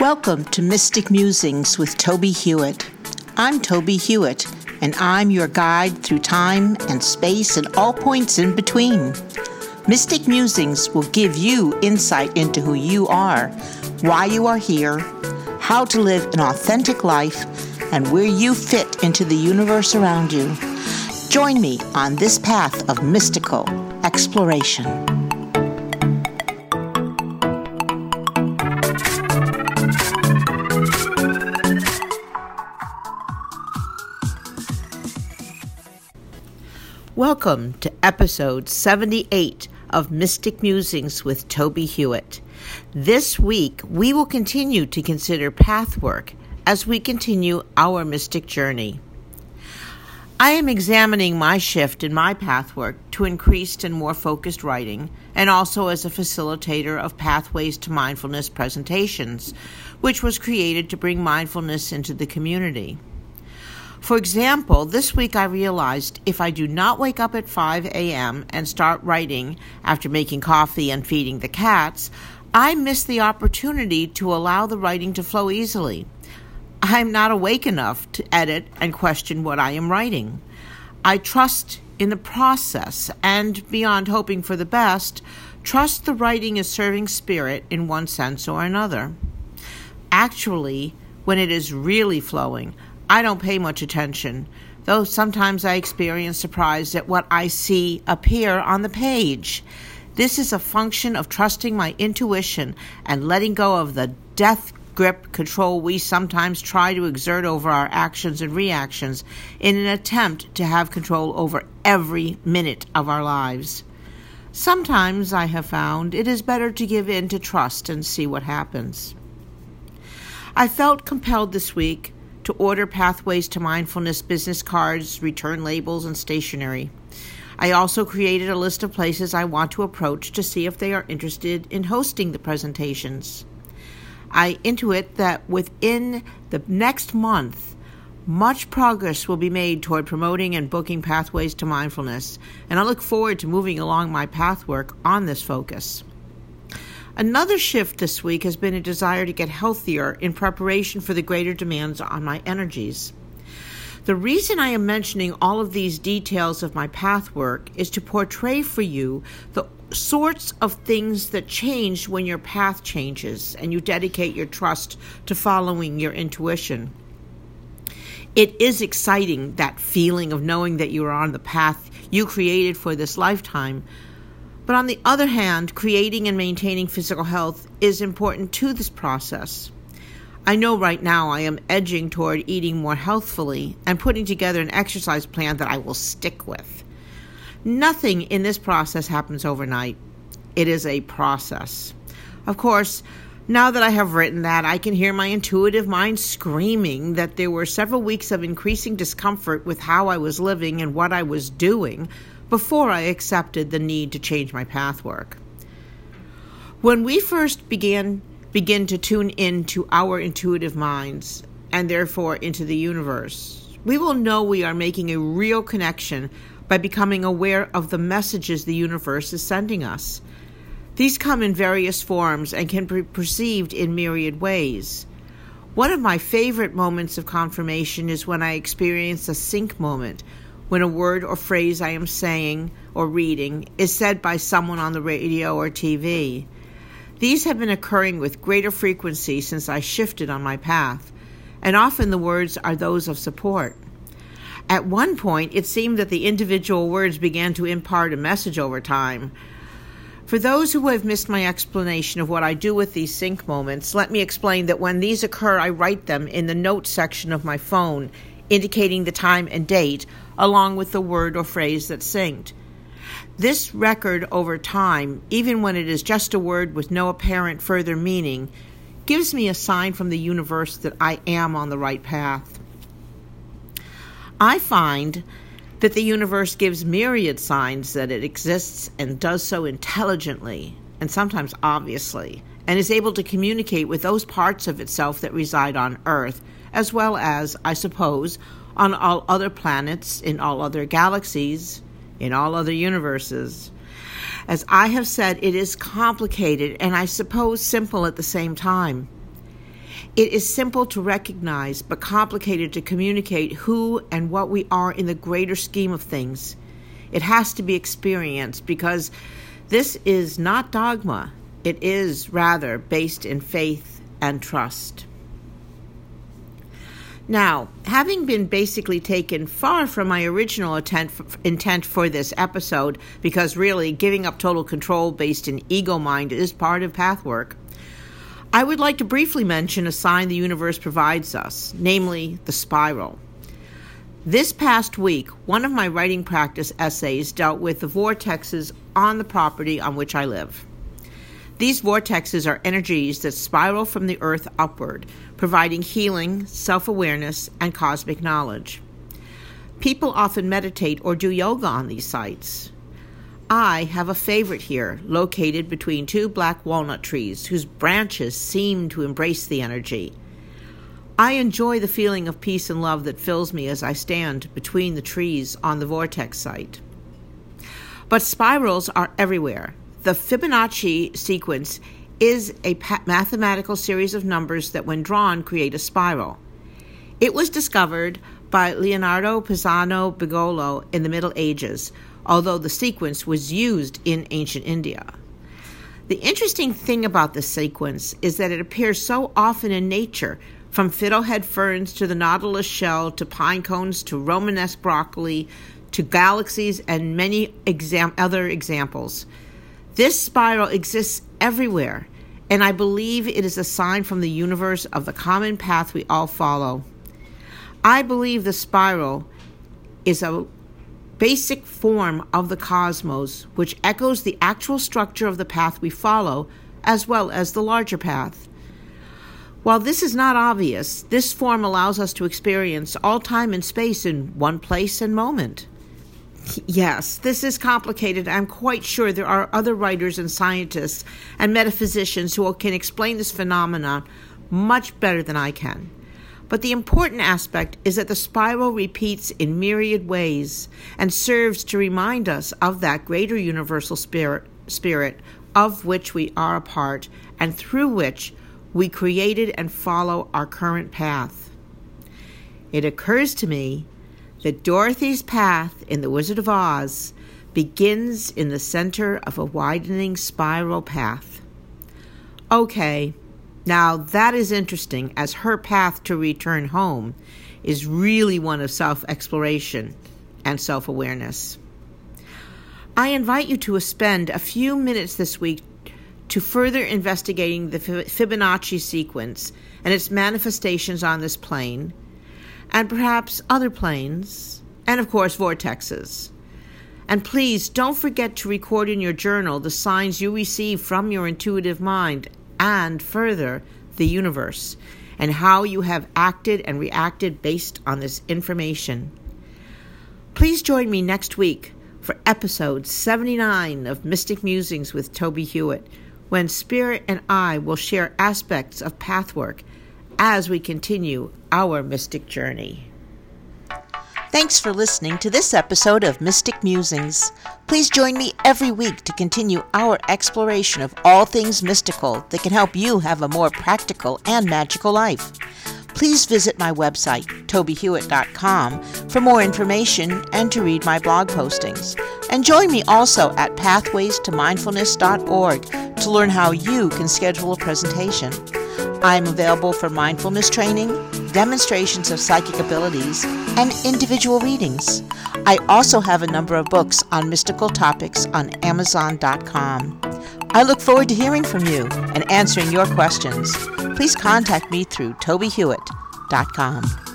Welcome to Mystic Musings with Tobie Hewitt. I'm Tobie Hewitt, and I'm your guide through time and space and all points in between. Mystic Musings will give you insight into who you are, why you are here, how to live an authentic life, and where you fit into the universe around you. Join me on this path of mystical exploration. Welcome to episode 78 of Mystic Musings with Tobie Hewitt. This week, we will continue to consider pathwork as we continue our mystic journey. I am examining my shift in my pathwork to increased and more focused writing, and also as a facilitator of Pathways to Mindfulness presentations, which was created to bring mindfulness into the community. For example, this week I realized if I do not wake up at 5 a.m. and start writing after making coffee and feeding the cats, I miss the opportunity to allow the writing to flow easily. I'm not awake enough to edit and question what I am writing. I trust in the process and, beyond hoping for the best, trust the writing is serving spirit in one sense or another. Actually, when it is really flowing, I don't pay much attention, though sometimes I experience surprise at what I see appear on the page. This is a function of trusting my intuition and letting go of the death grip control we sometimes try to exert over our actions and reactions in an attempt to have control over every minute of our lives. Sometimes I have found it is better to give in to trust and see what happens. I felt compelled this week to order Pathways to Mindfulness business cards, return labels, and stationery. I also created a list of places I want to approach to see if they are interested in hosting the presentations. I intuit that within the next month, much progress will be made toward promoting and booking pathways to mindfulness, and I look forward to moving along my pathwork on this focus. Another shift this week has been a desire to get healthier in preparation for the greater demands on my energies. The reason I am mentioning all of these details of my path work is to portray for you the sorts of things that change when your path changes and you dedicate your trust to following your intuition. It is exciting, that feeling of knowing that you are on the path you created for this lifetime, but on the other hand, creating and maintaining physical health is important to this process. I know right now I am edging toward eating more healthfully and putting together an exercise plan that I will stick with. Nothing in this process happens overnight. It is a process. Of course, now that I have written that, I can hear my intuitive mind screaming that there were several weeks of increasing discomfort with how I was living and what I was doing before I accepted the need to change my pathwork. When we first began begin to tune in to our intuitive minds and therefore into the universe, we will know we are making a real connection by becoming aware of the messages the universe is sending us. These come in various forms and can be perceived in myriad ways. One of my favorite moments of confirmation is when I experience a sync moment when a word or phrase I am saying or reading is said by someone on the radio or TV. These have been occurring with greater frequency since I shifted on my path, and often the words are those of support. At one point, it seemed that the individual words began to impart a message over time. For those who have missed my explanation of what I do with these sync moments, let me explain that when these occur, I write them in the notes section of my phone, indicating the time and date, along with the word or phrase that's synced. This record over time, even when it is just a word with no apparent further meaning, gives me a sign from the universe that I am on the right path. I find that the universe gives myriad signs that it exists and does so intelligently and sometimes obviously, and is able to communicate with those parts of itself that reside on Earth, as well as, I suppose, on all other planets, in all other galaxies, in all other universes. As I have said, it is complicated and I suppose simple at the same time. It is simple to recognize, but complicated to communicate who and what we are in the greater scheme of things. It has to be experienced because this is not dogma, it is rather based in faith and trust. Now, having been basically taken far from my original intent intent for this episode, because really giving up total control based in ego mind is part of pathwork, I would like to briefly mention a sign the universe provides us, namely the spiral. This past week, one of my writing practice essays dealt with the vortexes on the property on which I live. These vortexes are energies that spiral from the earth upward, providing healing, self awareness, and cosmic knowledge. People often meditate or do yoga on these sites. I have a favorite here, located between two black walnut trees whose branches seem to embrace the energy. I enjoy the feeling of peace and love that fills me as I stand between the trees on the vortex site. But spirals are everywhere. The Fibonacci sequence is a mathematical series of numbers that, when drawn, create a spiral. It was discovered by Leonardo Pisano Bigollo in the Middle Ages although the sequence was used in ancient India. The interesting thing about this sequence is that it appears so often in nature, from fiddlehead ferns to the nautilus shell to pine cones to Romanesque broccoli to galaxies and many exam- other examples. This spiral exists everywhere, and I believe it is a sign from the universe of the common path we all follow. I believe the spiral is a basic form of the cosmos, which echoes the actual structure of the path we follow, as well as the larger path. While this is not obvious, this form allows us to experience all time and space in one place and moment. Yes, this is complicated. I'm quite sure there are other writers and scientists and metaphysicians who can explain this phenomenon much better than I can. But the important aspect is that the spiral repeats in myriad ways and serves to remind us of that greater universal spirit, spirit of which we are a part and through which we created and follow our current path. It occurs to me that Dorothy's path in The Wizard of Oz begins in the center of a widening spiral path. Okay, now, that is interesting, as her path to return home is really one of self exploration and self awareness. I invite you to spend a few minutes this week to further investigating the Fibonacci sequence and its manifestations on this plane, and perhaps other planes, and of course, vortexes. And please don't forget to record in your journal the signs you receive from your intuitive mind and further the universe, and how you have acted and reacted based on this information. Please join me next week for episode 79 of Mystic Musings with Tobie Hewitt, when Spirit and I will share aspects of pathwork as we continue our mystic journey. Thanks for listening to this episode of Mystic Musings. Please join me every week to continue our exploration of all things mystical that can help you have a more practical and magical life. Please visit my website, tobiehewitt.com, for more information and to read my blog postings. And join me also at pathwaystomindfulness.org to learn how you can schedule a presentation. I'm available for mindfulness training, demonstrations of psychic abilities, and individual readings. I also have a number of books on mystical topics on Amazon.com. I look forward to hearing from you and answering your questions. Please contact me through tobiehewitt.com.